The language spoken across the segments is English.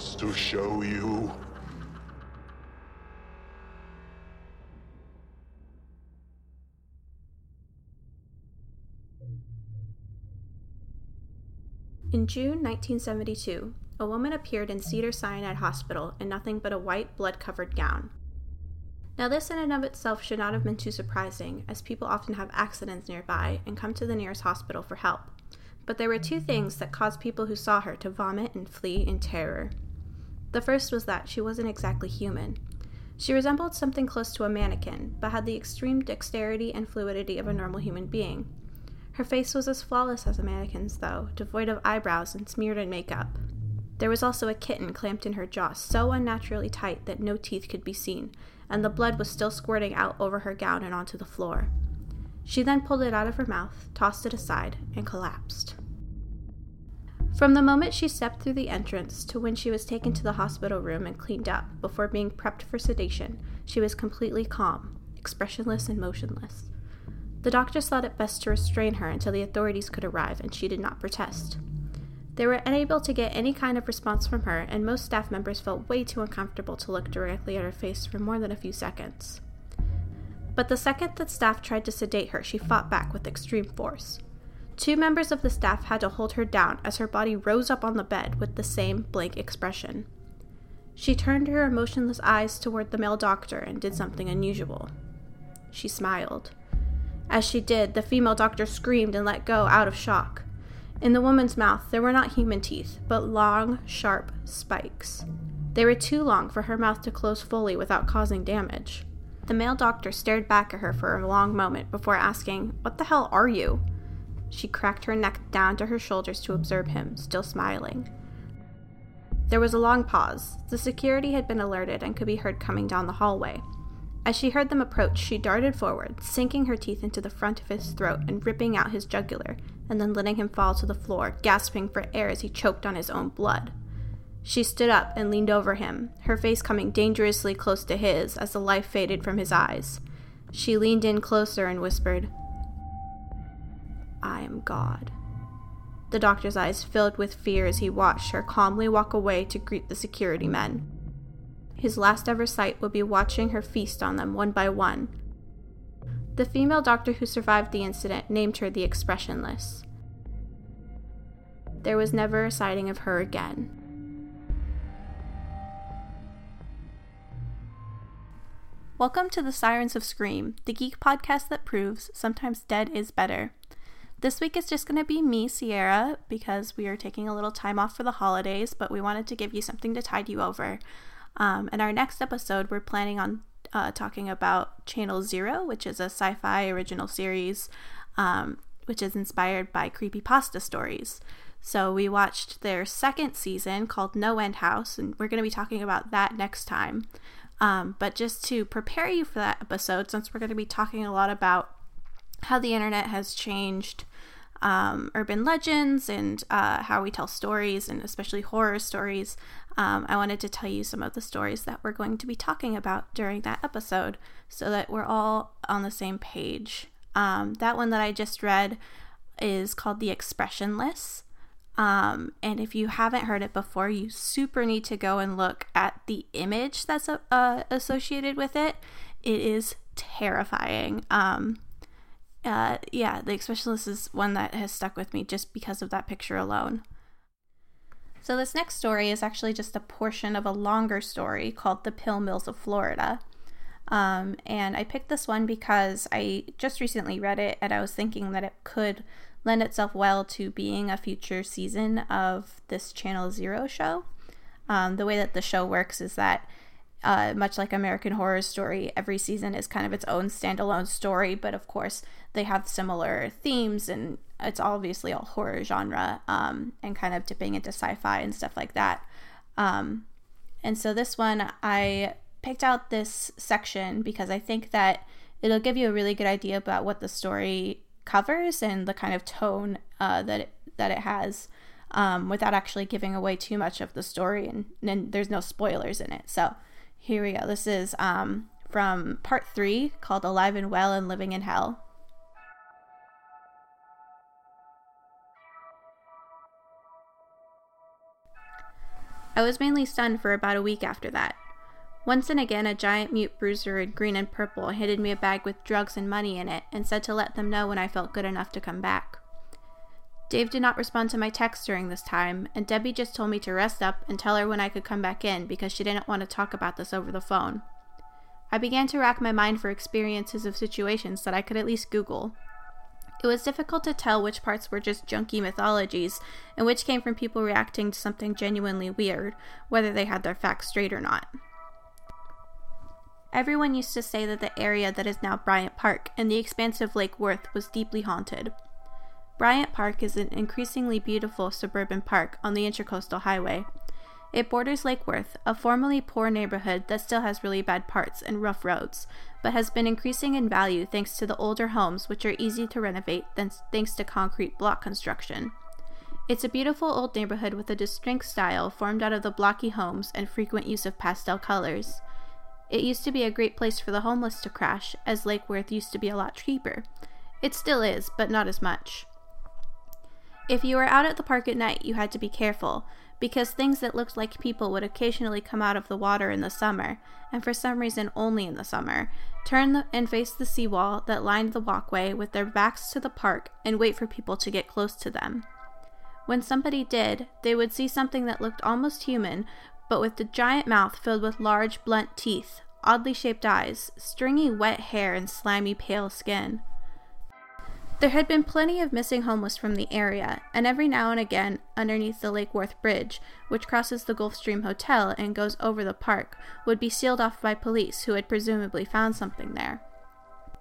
sights to show you. In June 1972, a woman appeared in Cedar Sinai Hospital in nothing but a white, blood covered gown. Now, this in and of itself should not have been too surprising, as people often have accidents nearby and come to the nearest hospital for help. But there were two things that caused people who saw her to vomit and flee in terror. The first was that she wasn't exactly human. She resembled something close to a mannequin, but had the extreme dexterity and fluidity of a normal human being. Her face was as flawless as a mannequin's, though, devoid of eyebrows and smeared in makeup. There was also a kitten clamped in her jaw so unnaturally tight that no teeth could be seen, and the blood was still squirting out over her gown and onto the floor. She then pulled it out of her mouth, tossed it aside, and collapsed. From the moment she stepped through the entrance to when she was taken to the hospital room and cleaned up before being prepped for sedation, she was completely calm, expressionless, and motionless. The doctors thought it best to restrain her until the authorities could arrive, and she did not protest. They were unable to get any kind of response from her, and most staff members felt way too uncomfortable to look directly at her face for more than a few seconds. But the second that staff tried to sedate her, she fought back with extreme force. Two members of the staff had to hold her down as her body rose up on the bed with the same blank expression. She turned her emotionless eyes toward the male doctor and did something unusual. She smiled. As she did, the female doctor screamed and let go out of shock. In the woman's mouth, there were not human teeth, but long, sharp spikes. They were too long for her mouth to close fully without causing damage. The male doctor stared back at her for a long moment before asking, What the hell are you? She cracked her neck down to her shoulders to observe him, still smiling. There was a long pause. The security had been alerted and could be heard coming down the hallway. As she heard them approach, she darted forward, sinking her teeth into the front of his throat and ripping out his jugular, and then letting him fall to the floor, gasping for air as he choked on his own blood. She stood up and leaned over him, her face coming dangerously close to his as the life faded from his eyes. She leaned in closer and whispered, I am God. The doctor's eyes filled with fear as he watched her calmly walk away to greet the security men. His last ever sight would be watching her feast on them one by one. The female doctor who survived the incident named her the Expressionless. There was never a sighting of her again. Welcome to the Sirens of Scream, the geek podcast that proves sometimes dead is better. This week is just going to be me, Sierra, because we are taking a little time off for the holidays, but we wanted to give you something to tide you over. Um, in our next episode, we're planning on uh, talking about Channel Zero, which is a Syfy original series um, which is inspired by creepypasta stories. So we watched their second season called No End House, and we're going to be talking about that next time. Um, but just to prepare you for that episode, since we're going to be talking a lot about how the internet has changed um, urban legends and uh, how we tell stories, and especially horror stories, um, I wanted to tell you some of the stories that we're going to be talking about during that episode so that we're all on the same page. Um, that one that I just read is called The Expressionless. Um, and if you haven't heard it before, you super need to go and look at the image that's uh, associated with it. It is terrifying. Um, uh, yeah, the expressionless is one that has stuck with me just because of that picture alone. So, this next story is actually just a portion of a longer story called The Pill Mills of Florida. Um, and I picked this one because I just recently read it and I was thinking that it could lend itself well to being a future season of this Channel Zero show. Um, the way that the show works is that uh, much like American Horror Story, every season is kind of its own standalone story, but of course they have similar themes and it's obviously all horror genre um, and kind of dipping into sci-fi and stuff like that. Um, and so this one, I picked out this section because I think that it'll give you a really good idea about what the story covers and the kind of tone uh, that it, that it has. Um, without actually giving away too much of the story, and, and there's no spoilers in it. So, here we go. This is um, from part three called Alive and Well and Living in Hell. I was mainly stunned for about a week after that. Once and again, a giant mute bruiser in green and purple handed me a bag with drugs and money in it and said to let them know when I felt good enough to come back. Dave did not respond to my text during this time, and Debbie just told me to rest up and tell her when I could come back in because she didn't want to talk about this over the phone. I began to rack my mind for experiences of situations that I could at least Google. It was difficult to tell which parts were just junky mythologies and which came from people reacting to something genuinely weird, whether they had their facts straight or not. Everyone used to say that the area that is now Bryant Park and the expansive Lake Worth was deeply haunted. Bryant Park is an increasingly beautiful suburban park on the Intracoastal Highway. It borders Lake Worth, a formerly poor neighborhood that still has really bad parts and rough roads, but has been increasing in value thanks to the older homes, which are easy to renovate thanks to concrete block construction. It's a beautiful old neighborhood with a distinct style formed out of the blocky homes and frequent use of pastel colors. It used to be a great place for the homeless to crash, as Lake Worth used to be a lot cheaper. It still is, but not as much. If you were out at the park at night, you had to be careful, because things that looked like people would occasionally come out of the water in the summer, and for some reason only in the summer, turn the, and face the seawall that lined the walkway with their backs to the park and wait for people to get close to them. When somebody did, they would see something that looked almost human, but with a giant mouth filled with large, blunt teeth, oddly shaped eyes, stringy wet hair, and slimy pale skin. There had been plenty of missing homeless from the area, and every now and again, underneath the Lake Worth Bridge, which crosses the Gulfstream Hotel and goes over the park, would be sealed off by police who had presumably found something there.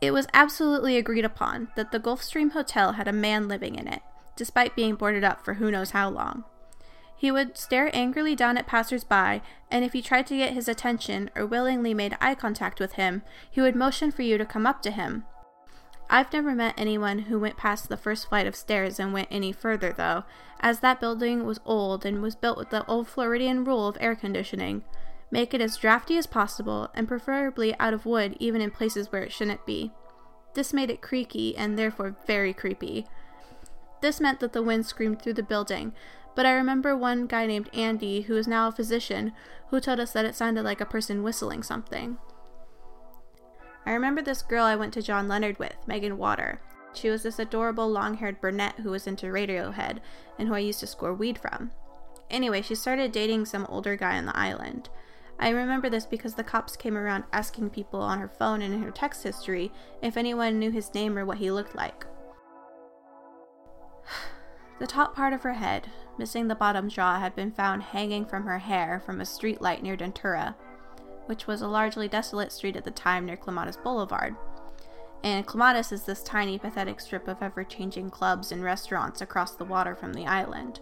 It was absolutely agreed upon that the Gulfstream Hotel had a man living in it, despite being boarded up for who knows how long. He would stare angrily down at passers-by, and if you tried to get his attention or willingly made eye contact with him, he would motion for you to come up to him. I've never met anyone who went past the first flight of stairs and went any further, though, as that building was old and was built with the old Floridian rule of air conditioning. Make it as drafty as possible, and preferably out of wood even in places where it shouldn't be. This made it creaky and therefore very creepy. This meant that the wind screamed through the building, but I remember one guy named Andy, who is now a physician, who told us that it sounded like a person whistling something. I remember this girl I went to John Leonard with, Megan Water. She was this adorable long haired brunette who was into Radiohead and who I used to score weed from. Anyway, she started dating some older guy on the island. I remember this because the cops came around asking people on her phone and in her text history if anyone knew his name or what he looked like. The top part of her head, missing the bottom jaw, had been found hanging from her hair from a street light near Datura, which was a largely desolate street at the time near Clematis Boulevard. And Clematis is this tiny, pathetic strip of ever changing clubs and restaurants across the water from the island.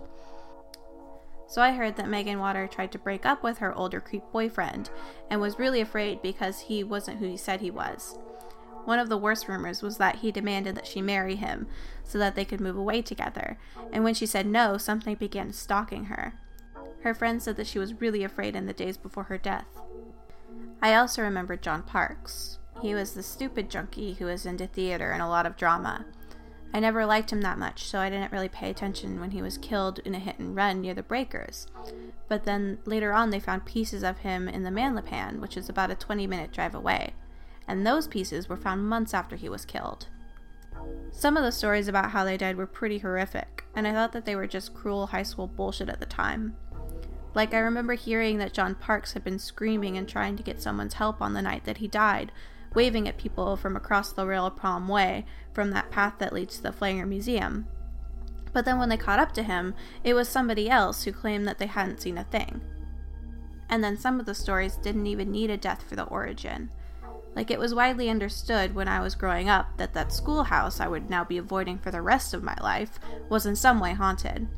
So I heard that Megan Water tried to break up with her older creep boyfriend and was really afraid because he wasn't who he said he was. One of the worst rumors was that he demanded that she marry him so that they could move away together, and when she said no, something began stalking her. Her friends said that she was really afraid in the days before her death. I also remembered John Parks. He was the stupid junkie who was into theater and a lot of drama. I never liked him that much, so I didn't really pay attention when he was killed in a hit and run near the breakers. But then later on, they found pieces of him in the Manalapan, which is about a 20 minute drive away and those pieces were found months after he was killed. Some of the stories about how they died were pretty horrific, and I thought that they were just cruel high school bullshit at the time. Like, I remember hearing that John Parks had been screaming and trying to get someone's help on the night that he died, waving at people from across the Royal Palm Way from that path that leads to the Flagler Museum. But then when they caught up to him, it was somebody else who claimed that they hadn't seen a thing. And then some of the stories didn't even need a death for the origin. Like it was widely understood when I was growing up that that schoolhouse I would now be avoiding for the rest of my life was in some way haunted.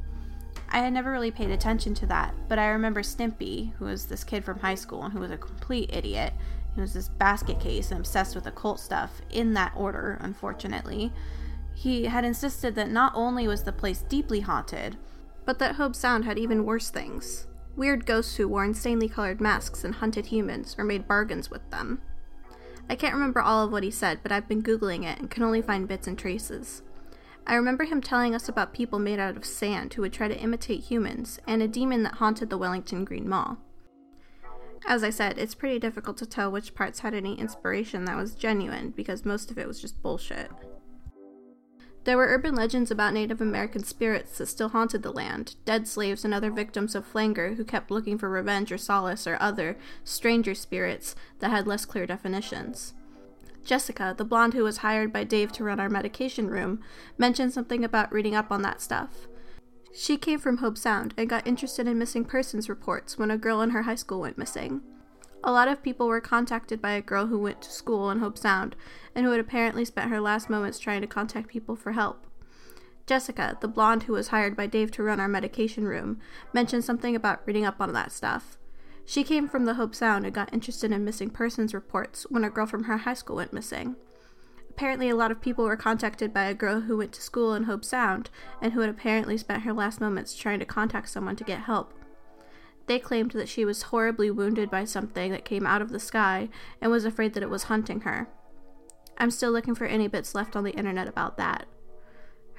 I had never really paid attention to that, but I remember Stimpy, who was this kid from high school and who was a complete idiot. He was this basket case and obsessed with occult stuff, in that order, unfortunately. He had insisted that not only was the place deeply haunted, but that Hobe Sound had even worse things. Weird ghosts who wore insanely colored masks and hunted humans or made bargains with them. I can't remember all of what he said, but I've been Googling it and can only find bits and traces. I remember him telling us about people made out of sand who would try to imitate humans, and a demon that haunted the Wellington Green Mall. As I said, it's pretty difficult to tell which parts had any inspiration that was genuine because most of it was just bullshit. There were urban legends about Native American spirits that still haunted the land, dead slaves and other victims of Flagler who kept looking for revenge or solace or other, stranger spirits that had less clear definitions. Jessica, the blonde who was hired by Dave to run our medication room, mentioned something about reading up on that stuff. She came from Hobe Sound and got interested in missing persons reports when a girl in her high school went missing. A lot of people were contacted by a girl who went to school in Hobe Sound and who had apparently spent her last moments trying to contact people for help. Jessica, the blonde who was hired by Dave to run our medication room, mentioned something about reading up on that stuff. She came from the Hobe Sound and got interested in missing persons reports when a girl from her high school went missing. Apparently, a lot of people were contacted by a girl who went to school in Hobe Sound and who had apparently spent her last moments trying to contact someone to get help. They claimed that she was horribly wounded by something that came out of the sky and was afraid that it was hunting her. I'm still looking for any bits left on the internet about that.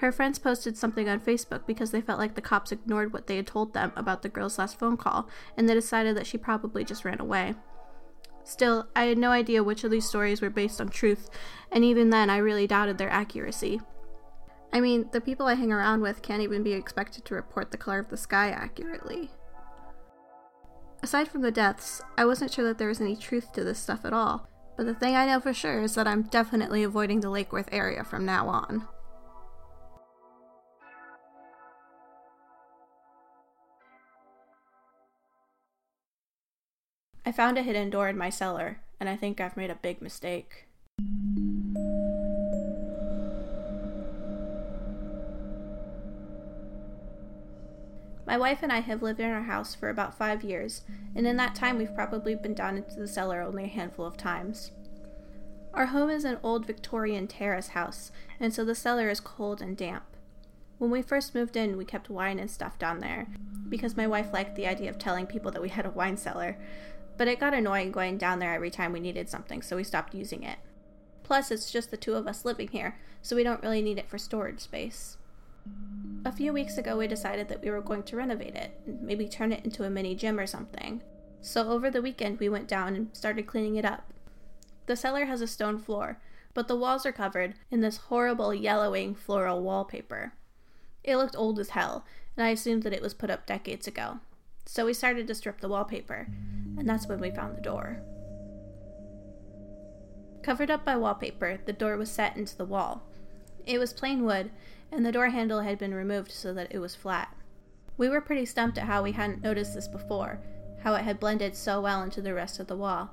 Her friends posted something on Facebook because they felt like the cops ignored what they had told them about the girl's last phone call, and they decided that she probably just ran away. Still, I had no idea which of these stories were based on truth, and even then I really doubted their accuracy. I mean, the people I hang around with can't even be expected to report the color of the sky accurately. Aside from the deaths, I wasn't sure that there was any truth to this stuff at all, but the thing I know for sure is that I'm definitely avoiding the Lake Worth area from now on. I found a hidden door in my cellar, and I think I've made a big mistake. My wife and I have lived in our house for about five years, and in that time we've probably been down into the cellar only a handful of times. Our home is an old Victorian terrace house, and so the cellar is cold and damp. When we first moved in, we kept wine and stuff down there, because my wife liked the idea of telling people that we had a wine cellar, but it got annoying going down there every time we needed something, so we stopped using it. Plus, it's just the two of us living here, so we don't really need it for storage space. A few weeks ago, we decided that we were going to renovate it, maybe turn it into a mini gym or something. So, over the weekend, we went down and started cleaning it up. The cellar has a stone floor, but the walls are covered in this horrible yellowing floral wallpaper. It looked old as hell, and I assumed that it was put up decades ago. So we started to strip the wallpaper, and that's when we found the door. Covered up by wallpaper, the door was set into the wall. It was plain wood, and the door handle had been removed so that it was flat. We were pretty stumped at how we hadn't noticed this before, how it had blended so well into the rest of the wall.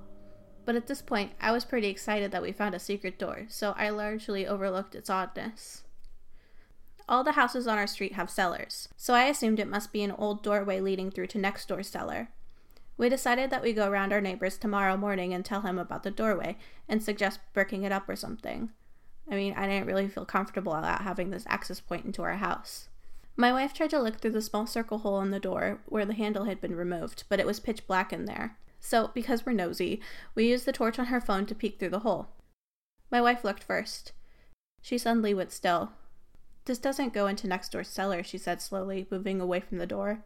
But at this point, I was pretty excited that we found a secret door, so I largely overlooked its oddness. All the houses on our street have cellars, so I assumed it must be an old doorway leading through to next door's cellar. We decided that we go around our neighbors tomorrow morning and tell him about the doorway and suggest bricking it up or something. I mean, I didn't really feel comfortable about having this access point into our house. My wife tried to look through the small circle hole in the door where the handle had been removed, but it was pitch black in there. So, because we're nosy, we used the torch on her phone to peek through the hole. My wife looked first. She suddenly went still, this doesn't go into next door's cellar, she said slowly, moving away from the door.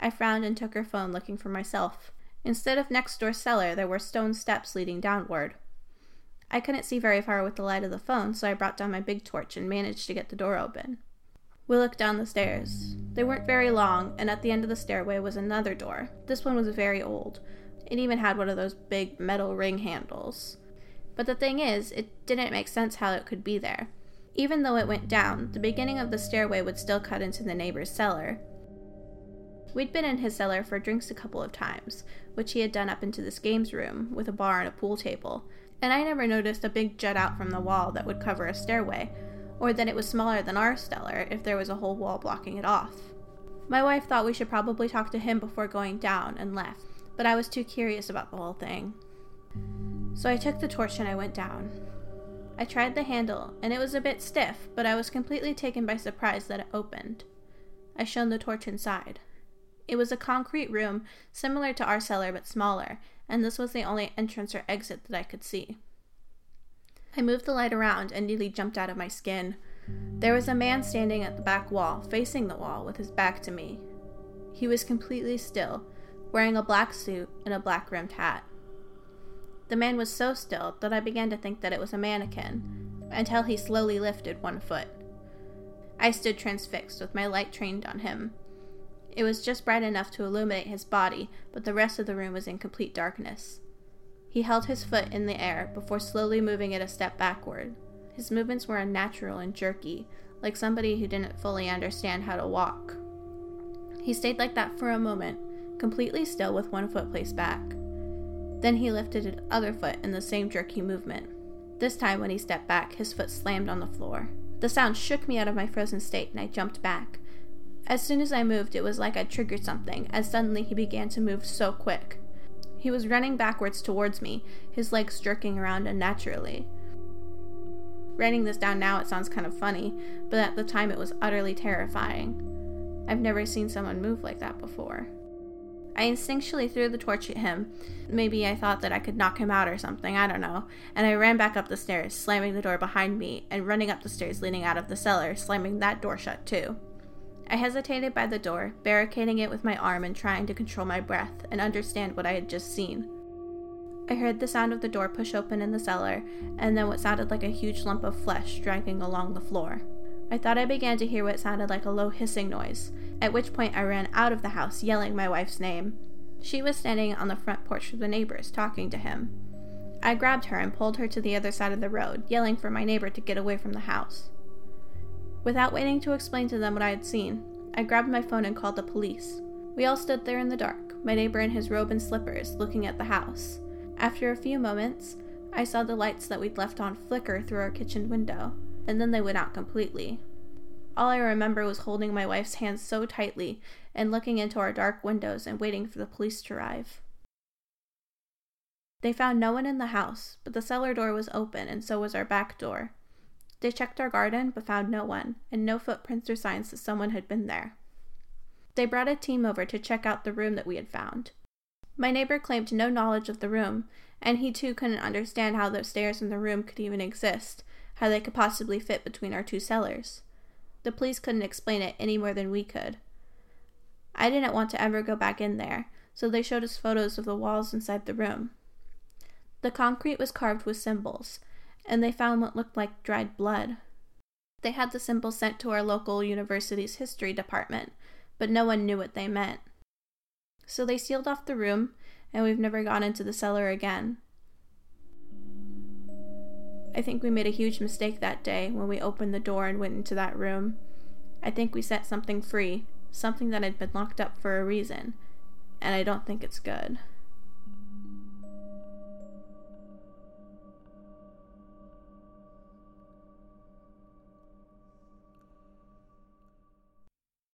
I frowned and took her phone, looking for myself. Instead of next door's cellar, there were stone steps leading downward. I couldn't see very far with the light of the phone, so I brought down my big torch and managed to get the door open. We looked down the stairs. They weren't very long, and at the end of the stairway was another door. This one was very old. It even had one of those big metal ring handles. But the thing is, it didn't make sense how it could be there. Even though it went down, the beginning of the stairway would still cut into the neighbor's cellar. We'd been in his cellar for drinks a couple of times, which he had done up into this games room with a bar and a pool table, and I never noticed a big jut out from the wall that would cover a stairway, or that it was smaller than our cellar if there was a whole wall blocking it off. My wife thought we should probably talk to him before going down and left, but I was too curious about the whole thing. So I took the torch and I went down. I tried the handle, and it was a bit stiff, but I was completely taken by surprise that it opened. I shone the torch inside. It was a concrete room, similar to our cellar but smaller, and this was the only entrance or exit that I could see. I moved the light around and nearly jumped out of my skin. There was a man standing at the back wall, facing the wall, with his back to me. He was completely still, wearing a black suit and a black rimmed hat. The man was so still that I began to think that it was a mannequin, until he slowly lifted one foot. I stood transfixed with my light trained on him. It was just bright enough to illuminate his body, but the rest of the room was in complete darkness. He held his foot in the air before slowly moving it a step backward. His movements were unnatural and jerky, like somebody who didn't fully understand how to walk. He stayed like that for a moment, completely still with one foot placed back. Then he lifted his other foot in the same jerky movement. This time, when he stepped back, his foot slammed on the floor. The sound shook me out of my frozen state, and I jumped back. As soon as I moved, it was like I'd triggered something, as suddenly he began to move so quick. He was running backwards towards me, his legs jerking around unnaturally. Writing this down now, it sounds kind of funny, but at the time it was utterly terrifying. I've never seen someone move like that before. I instinctually threw the torch at him. Maybe I thought that I could knock him out or something, I don't know. And I ran back up the stairs, slamming the door behind me, and running up the stairs leading out of the cellar, slamming that door shut too. I hesitated by the door, barricading it with my arm and trying to control my breath and understand what I had just seen. I heard the sound of the door push open in the cellar, and then what sounded like a huge lump of flesh dragging along the floor. I thought I began to hear what sounded like a low hissing noise, at which point I ran out of the house, yelling my wife's name. She was standing on the front porch with the neighbors, talking to him. I grabbed her and pulled her to the other side of the road, yelling for my neighbor to get away from the house. Without waiting to explain to them what I had seen, I grabbed my phone and called the police. We all stood there in the dark, my neighbor in his robe and slippers, looking at the house. After a few moments, I saw the lights that we'd left on flicker through our kitchen window and then they went out completely. All I remember was holding my wife's hands so tightly and looking into our dark windows and waiting for the police to arrive. They found no one in the house, but the cellar door was open and so was our back door. They checked our garden but found no one, and no footprints or signs that someone had been there. They brought a team over to check out the room that we had found. My neighbor claimed no knowledge of the room, and he too couldn't understand how the stairs in the room could even exist, how they could possibly fit between our two cellars. The police couldn't explain it any more than we could. I didn't want to ever go back in there, so they showed us photos of the walls inside the room. The concrete was carved with symbols, and they found what looked like dried blood. They had the symbols sent to our local university's history department, but no one knew what they meant. So they sealed off the room, and we've never gone into the cellar again. I think we made a huge mistake that day when we opened the door and went into that room. I think we set something free, something that had been locked up for a reason, and I don't think it's good.